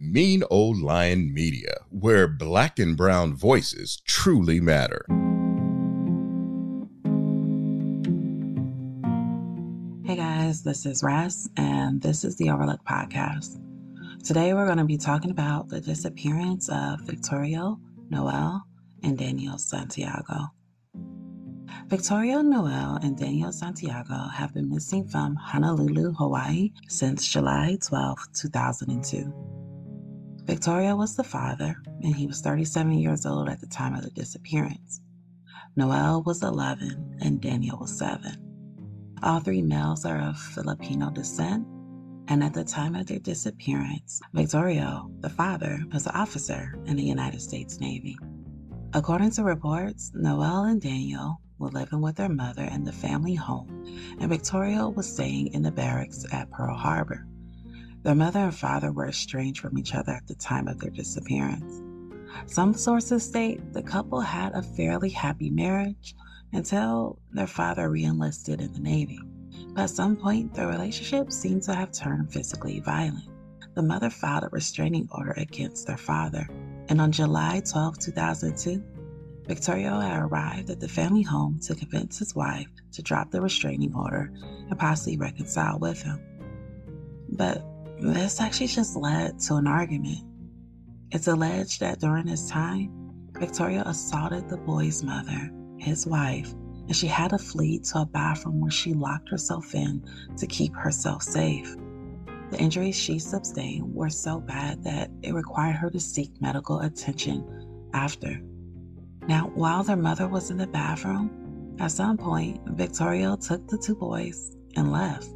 Mean Old Lion Media, where black and brown voices truly matter. Hey guys, this is Ras, and this is the Overlook Podcast. Today we're going to be talking about the disappearance of Victorio, Noel, and Daniel Santiago. Victorio Noel and Daniel Santiago have been missing from Honolulu, Hawaii since July 12, 2002. Victorio was the father, and he was 37 years old at the time of the disappearance. Noel was 11, and Daniel was 7. All three males are of Filipino descent, and at the time of their disappearance, Victorio, the father, was an officer in the United States Navy. According to reports, Noel and Daniel were living with their mother in the family home, and Victorio was staying in the barracks at Pearl Harbor. Their mother and father were estranged from each other at the time of their disappearance. Some sources state the couple had a fairly happy marriage until their father reenlisted in the Navy. But at some point, their relationship seemed to have turned physically violent. The mother filed a restraining order against their father, and on July 12, 2002, Victorio had arrived at the family home to convince his wife to drop the restraining order and possibly reconcile with him. But this actually just led to an argument. It's alleged that during this time, Victorio assaulted the boy's mother, his wife, and she had to flee to a bathroom where she locked herself in to keep herself safe. The injuries she sustained were so bad that it required her to seek medical attention after. Now, while their mother was in the bathroom, at some point, Victorio took the two boys and left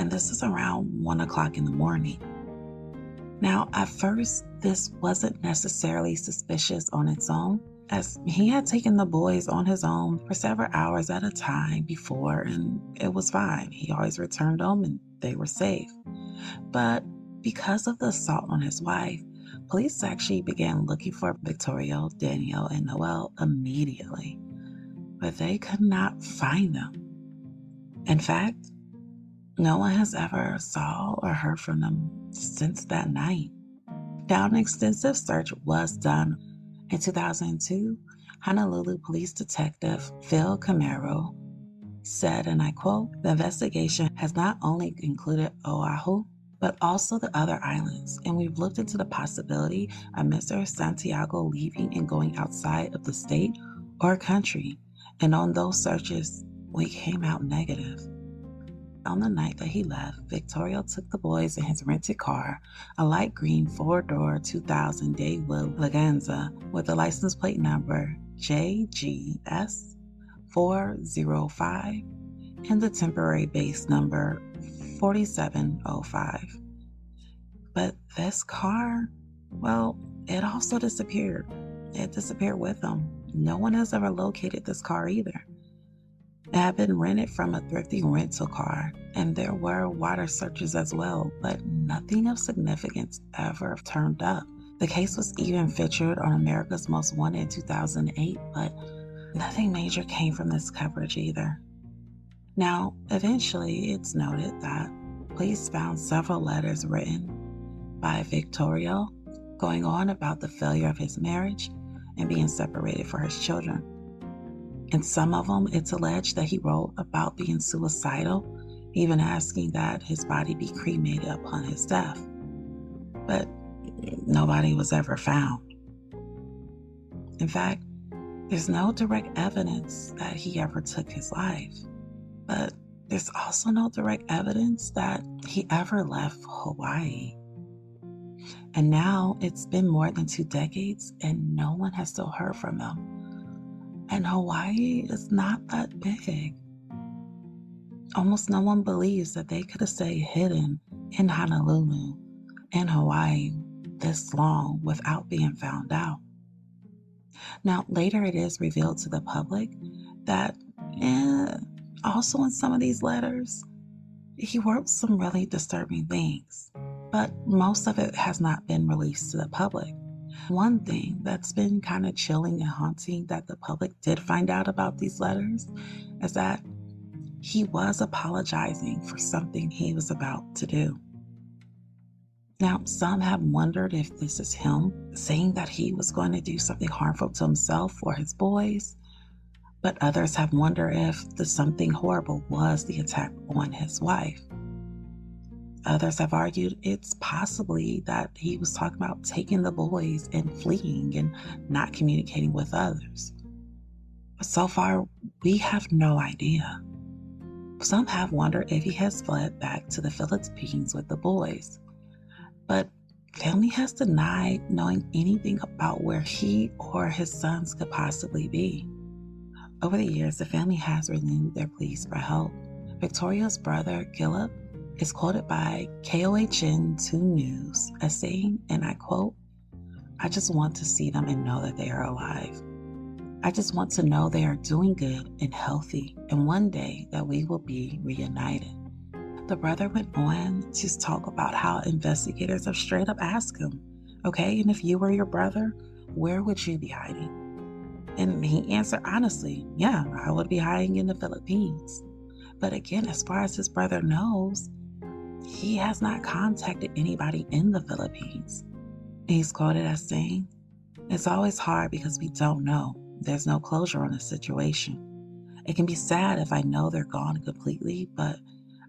and this is around one o'clock in the morning. Now, at first, this wasn't necessarily suspicious on its own, as he had taken the boys on his own for several hours at a time before, and it was fine. He always returned them and they were safe. But because of the assault on his wife, police actually began looking for Victorio, Daniel, and Noel immediately, but they could not find them. In fact, no one has ever saw or heard from them since that night. Now, an extensive search was done. In 2002, Honolulu Police Detective Phil Camero said, and I quote, the investigation has not only included Oahu, but also the other islands, and we've looked into the possibility of Mr. Santiago leaving and going outside of the state or country. And on those searches, we came out negative. On the night that he left, Victorio took the boys in his rented car, a light green four door 2000 Daewoo Leganza with the license plate number JGS 405 and the temporary base number 4705. But this car, well, it also disappeared. It disappeared with them. No one has ever located this car either. It had been rented from a thrifty rental car, and there were water searches as well, but nothing of significance ever turned up. The case was even featured on America's Most Wanted in 2008, but nothing major came from this coverage either. Now, eventually, it's noted that police found several letters written by Victorio going on about the failure of his marriage and being separated for his children. In some of them, it's alleged that he wrote about being suicidal, even asking that his body be cremated upon his death. But nobody was ever found. In fact, there's no direct evidence that he ever took his life, but there's also no direct evidence that he ever left Hawaii. And now it's been more than two decades and no one has still heard from him. And Hawaii is not that big. Almost no one believes that they could have stayed hidden in Honolulu, in Hawaii, this long without being found out. Now, later it is revealed to the public that eh, also in some of these letters, he wrote some really disturbing things, but most of it has not been released to the public. One thing that's been kind of chilling and haunting that the public did find out about these letters is that he was apologizing for something he was about to do. Now, some have wondered if this is him saying that he was going to do something harmful to himself or his boys, but others have wondered if the something horrible was the attack on his wife. Others have argued it's possibly that he was talking about taking the boys and fleeing and not communicating with others. But so far, we have no idea. Some have wondered if he has fled back to the Philippines with the boys. But family has denied knowing anything about where he or his sons could possibly be. Over the years, the family has renewed their pleas for help. Victorio's brother, Gilip, is quoted by KHON 2 News as saying, and I quote, I just want to see them and know that they are alive. I just want to know they are doing good and healthy, and one day that we will be reunited. The brother went on to talk about how investigators have straight up asked him, okay, and if you were your brother, where would you be hiding? And he answered honestly, yeah, I would be hiding in the Philippines. But again, as far as his brother knows, he has not contacted anybody in the Philippines. He's quoted as saying, It's always hard because we don't know. There's no closure on the situation. It can be sad if I know they're gone completely, but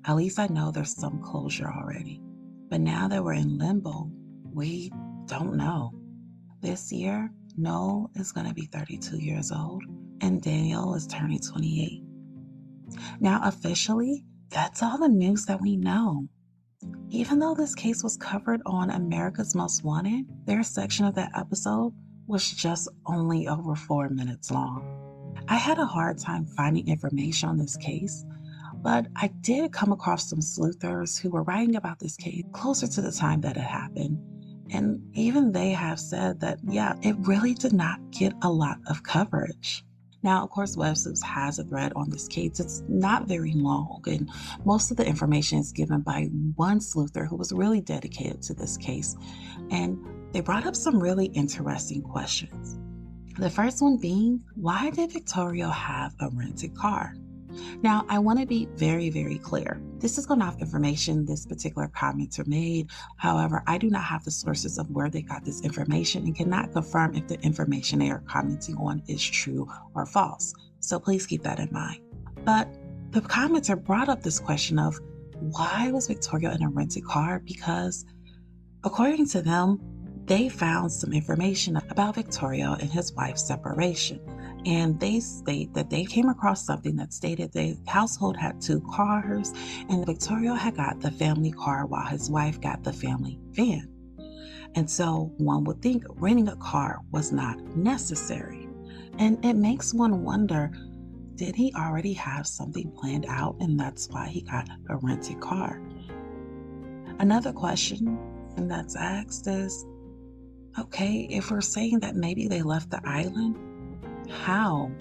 at least I know there's some closure already. But now that we're in limbo, we don't know. This year, Noel is going to be 32 years old and Daniel is turning 28. Now, officially, that's all the news that we know. Even though this case was covered on America's Most Wanted, their section of that episode was just only over four minutes long. I had a hard time finding information on this case, but I did come across some sleuthers who were writing about this case closer to the time that it happened. And even they have said that, yeah, it really did not get a lot of coverage. Now, of course, WebSleuths has a thread on this case. It's not very long, and most of the information is given by one sleuther who was really dedicated to this case. And they brought up some really interesting questions. The first one being, why did Victorio have a rented car? Now, I want to be very, very clear. This is going off information this particular commenter made. However, I do not have the sources of where they got this information and cannot confirm if the information they are commenting on is true or false. So please keep that in mind. But the commenter brought up this question of why was Victorio in a rented car? Because according to them, they found some information about Victorio and his wife's separation. And they state that they came across something that stated the household had two cars, and Victorio had got the family car while his wife got the family van. And so one would think renting a car was not necessary. And it makes one wonder did he already have something planned out and that's why he got a rented car? Another question and that's asked is okay, if we're saying that maybe they left the island, how?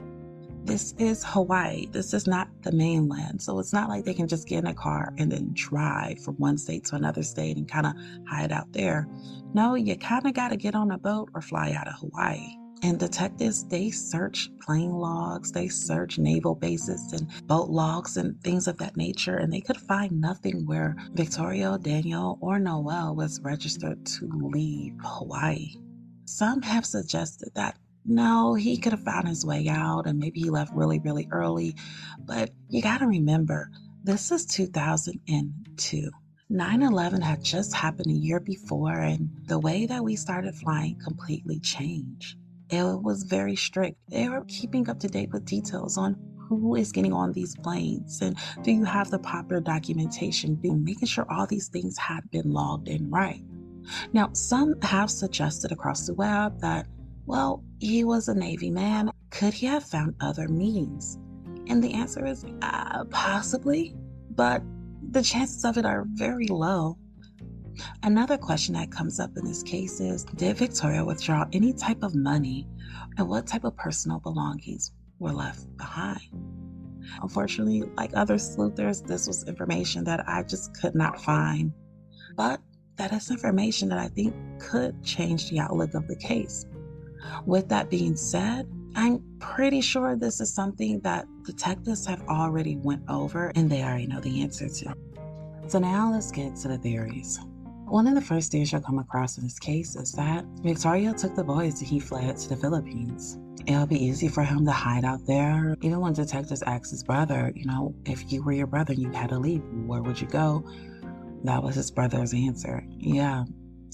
This is Hawaii. This is not the mainland. So it's not like they can just get in a car and then drive from one state to another state and kind of hide out there. No, you kind of got to get on a boat or fly out of Hawaii. And detectives, they search plane logs, they search naval bases and boat logs and things of that nature, and they could find nothing where Victorio, Daniel, or Noel was registered to leave Hawaii. Some have suggested that no, he could have found his way out and maybe he left really, really early. But you got to remember, this is 2002. 9 11 had just happened a year before, and the way that we started flying completely changed. It was very strict. They were keeping up to date with details on who is getting on these planes and do you have the proper documentation, making sure all these things had been logged in right. Now, some have suggested across the web that well, he was a Navy man. Could he have found other means? And the answer is uh, possibly, but the chances of it are very low. Another question that comes up in this case is Did Victorio withdraw any type of money and what type of personal belongings were left behind? Unfortunately, like other sleuthers, this was information that I just could not find. But that is information that I think could change the outlook of the case. With that being said, I'm pretty sure this is something that detectives have already went over and they already know the answer to. So now let's get to the theories. One of the first theories you'll come across in this case is that Victorio took the boys and he fled to the Philippines. It'll be easy for him to hide out there. Even when detectives asked his brother, you know, if you were your brother and you had to leave, where would you go? That was his brother's answer. Yeah,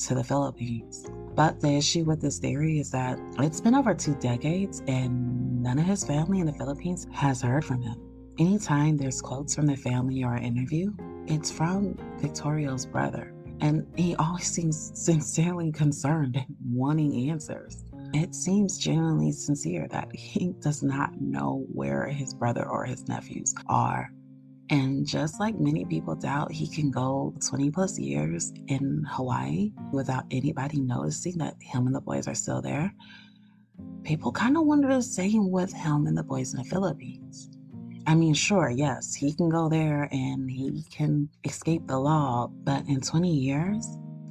to the Philippines. But the issue with this theory is that it's been over two decades and none of his family in the Philippines has heard from him. Anytime there's quotes from the family or an interview, it's from Victorio's brother. And he always seems sincerely concerned and wanting answers. It seems genuinely sincere that he does not know where his brother or his nephews are. And just like many people doubt he can go 20 plus years in Hawaii without anybody noticing that him and the boys are still there, people kind of wonder the same with him and the boys in the Philippines. I mean, sure, yes, he can go there and he can escape the law, but in 20 years,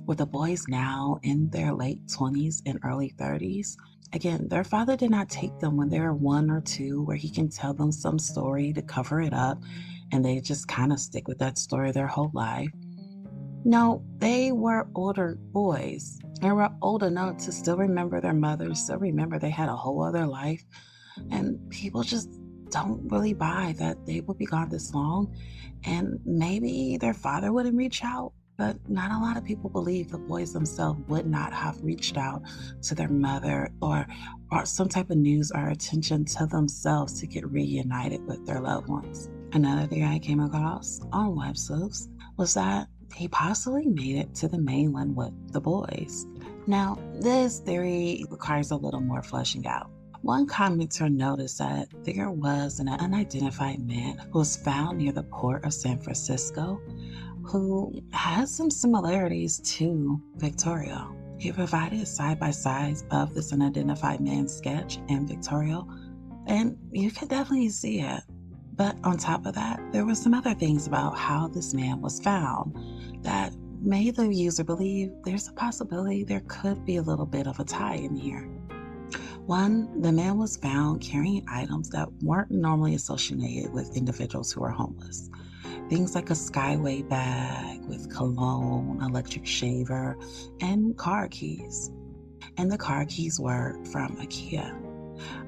with the boys now in their late 20s and early 30s, again, their father did not take them when they were one or two, where he can tell them some story to cover it up and they just kind of stick with that story their whole life. No, they were older boys. They were old enough to still remember their mothers, still remember they had a whole other life. And people just don't really buy that they would be gone this long. And maybe their father wouldn't reach out, but not a lot of people believe the boys themselves would not have reached out to their mother or, or some type of news or attention to themselves to get reunited with their loved ones. Another thing I came across on web sleuths was that he possibly made it to the mainland with the boys. Now, this theory requires a little more fleshing out. One commenter noticed that there was an unidentified man who was found near the port of San Francisco who has some similarities to Victorio. He provided side by sides of this unidentified man's sketch and Victorio, and you could definitely see it. But on top of that, there were some other things about how this man was found that made the user believe there's a possibility there could be a little bit of a tie in here. One, the man was found carrying items that weren't normally associated with individuals who are homeless. Things like a Skyway bag with cologne, electric shaver, and car keys. And the car keys were from IKEA.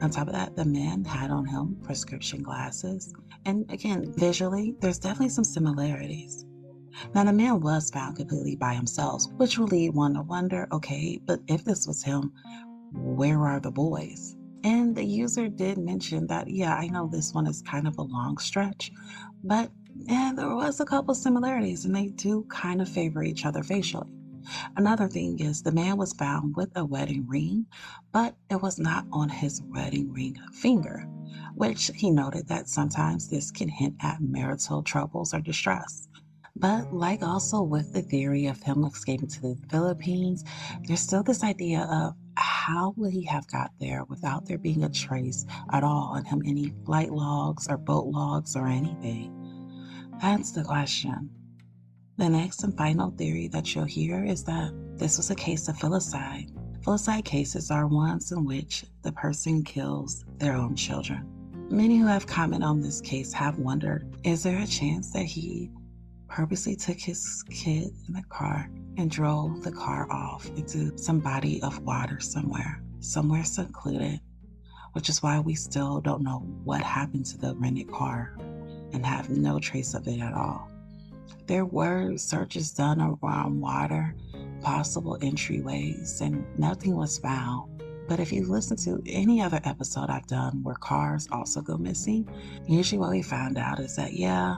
On top of that, the man had on him prescription glasses. And again, visually, there's definitely some similarities. Now, the man was found completely by himself, which will lead one to wonder okay, but if this was him, where are the boys? And the user did mention that, yeah, I know this one is kind of a long stretch, but yeah, there was a couple similarities and they do kind of favor each other facially. Another thing is the man was found with a wedding ring, but it was not on his wedding ring finger, which he noted that sometimes this can hint at marital troubles or distress. But like also with the theory of him escaping to the Philippines, there's still this idea of how would he have got there without there being a trace at all on him, any flight logs or boat logs or anything? That's the question. The next and final theory that you'll hear is that this was a case of filicide. Filicide cases are ones in which the person kills their own children. Many who have commented on this case have wondered is there a chance that he purposely took his kid in the car and drove the car off into some body of water somewhere, somewhere secluded, which is why we still don't know what happened to the rented car and have no trace of it at all. There were searches done around water, possible entryways, and nothing was found. But if you listen to any other episode I've done where cars also go missing, usually what we found out is that, yeah,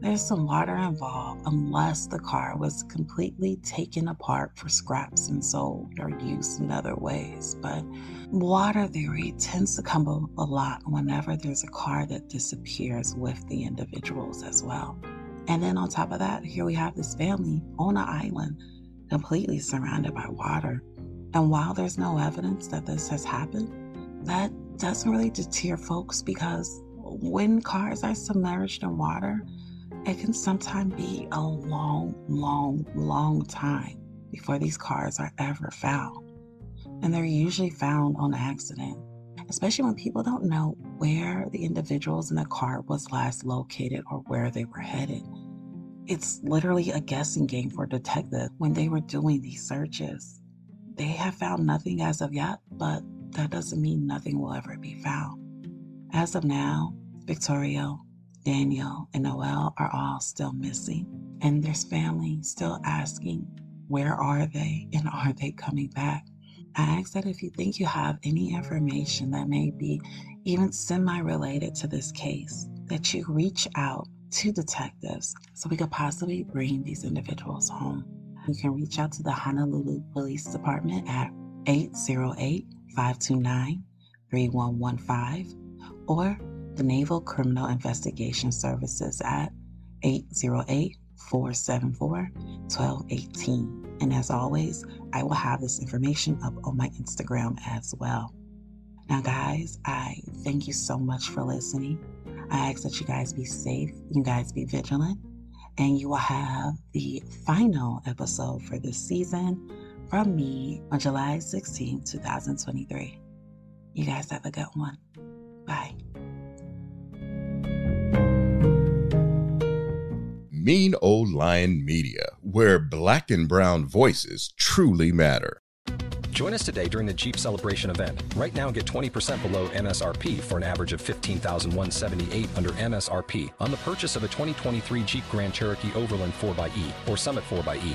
there's some water involved unless the car was completely taken apart for scraps and sold or used in other ways. But water theory tends to come up a lot whenever there's a car that disappears with the individuals as well. And then on top of that, here we have this family on an island completely surrounded by water. And while there's no evidence that this has happened, that doesn't really deter folks because when cars are submerged in water, it can sometimes be a long, long, long time before these cars are ever found. And they're usually found on accident, especially when people don't know where the individuals in the car was last located or where they were headed. It's literally a guessing game for detectives when they were doing these searches. They have found nothing as of yet, but that doesn't mean nothing will ever be found. As of now, Victorio, Daniel, and Noel are all still missing, and their family still asking, where are they and are they coming back? I ask that if you think you have any information that may be even semi related to this case, that you reach out to detectives so we could possibly bring these individuals home. You can reach out to the Honolulu Police Department at 808 529 3115 or the Naval Criminal Investigation Services at 808 474 1218. And as always, I will have this information up on my Instagram as well. Now, guys, I thank you so much for listening. I ask that you guys be safe, you guys be vigilant, and you will have the final episode for this season from me on July 16, 2023. You guys have a good one. Bye. Mean Old Lion Media, where black and brown voices truly matter. Join us today during the Jeep Celebration event. Right now, get 20% below MSRP for an average of 15178 under MSRP on the purchase of a 2023 Jeep Grand Cherokee Overland 4xE or Summit 4xE.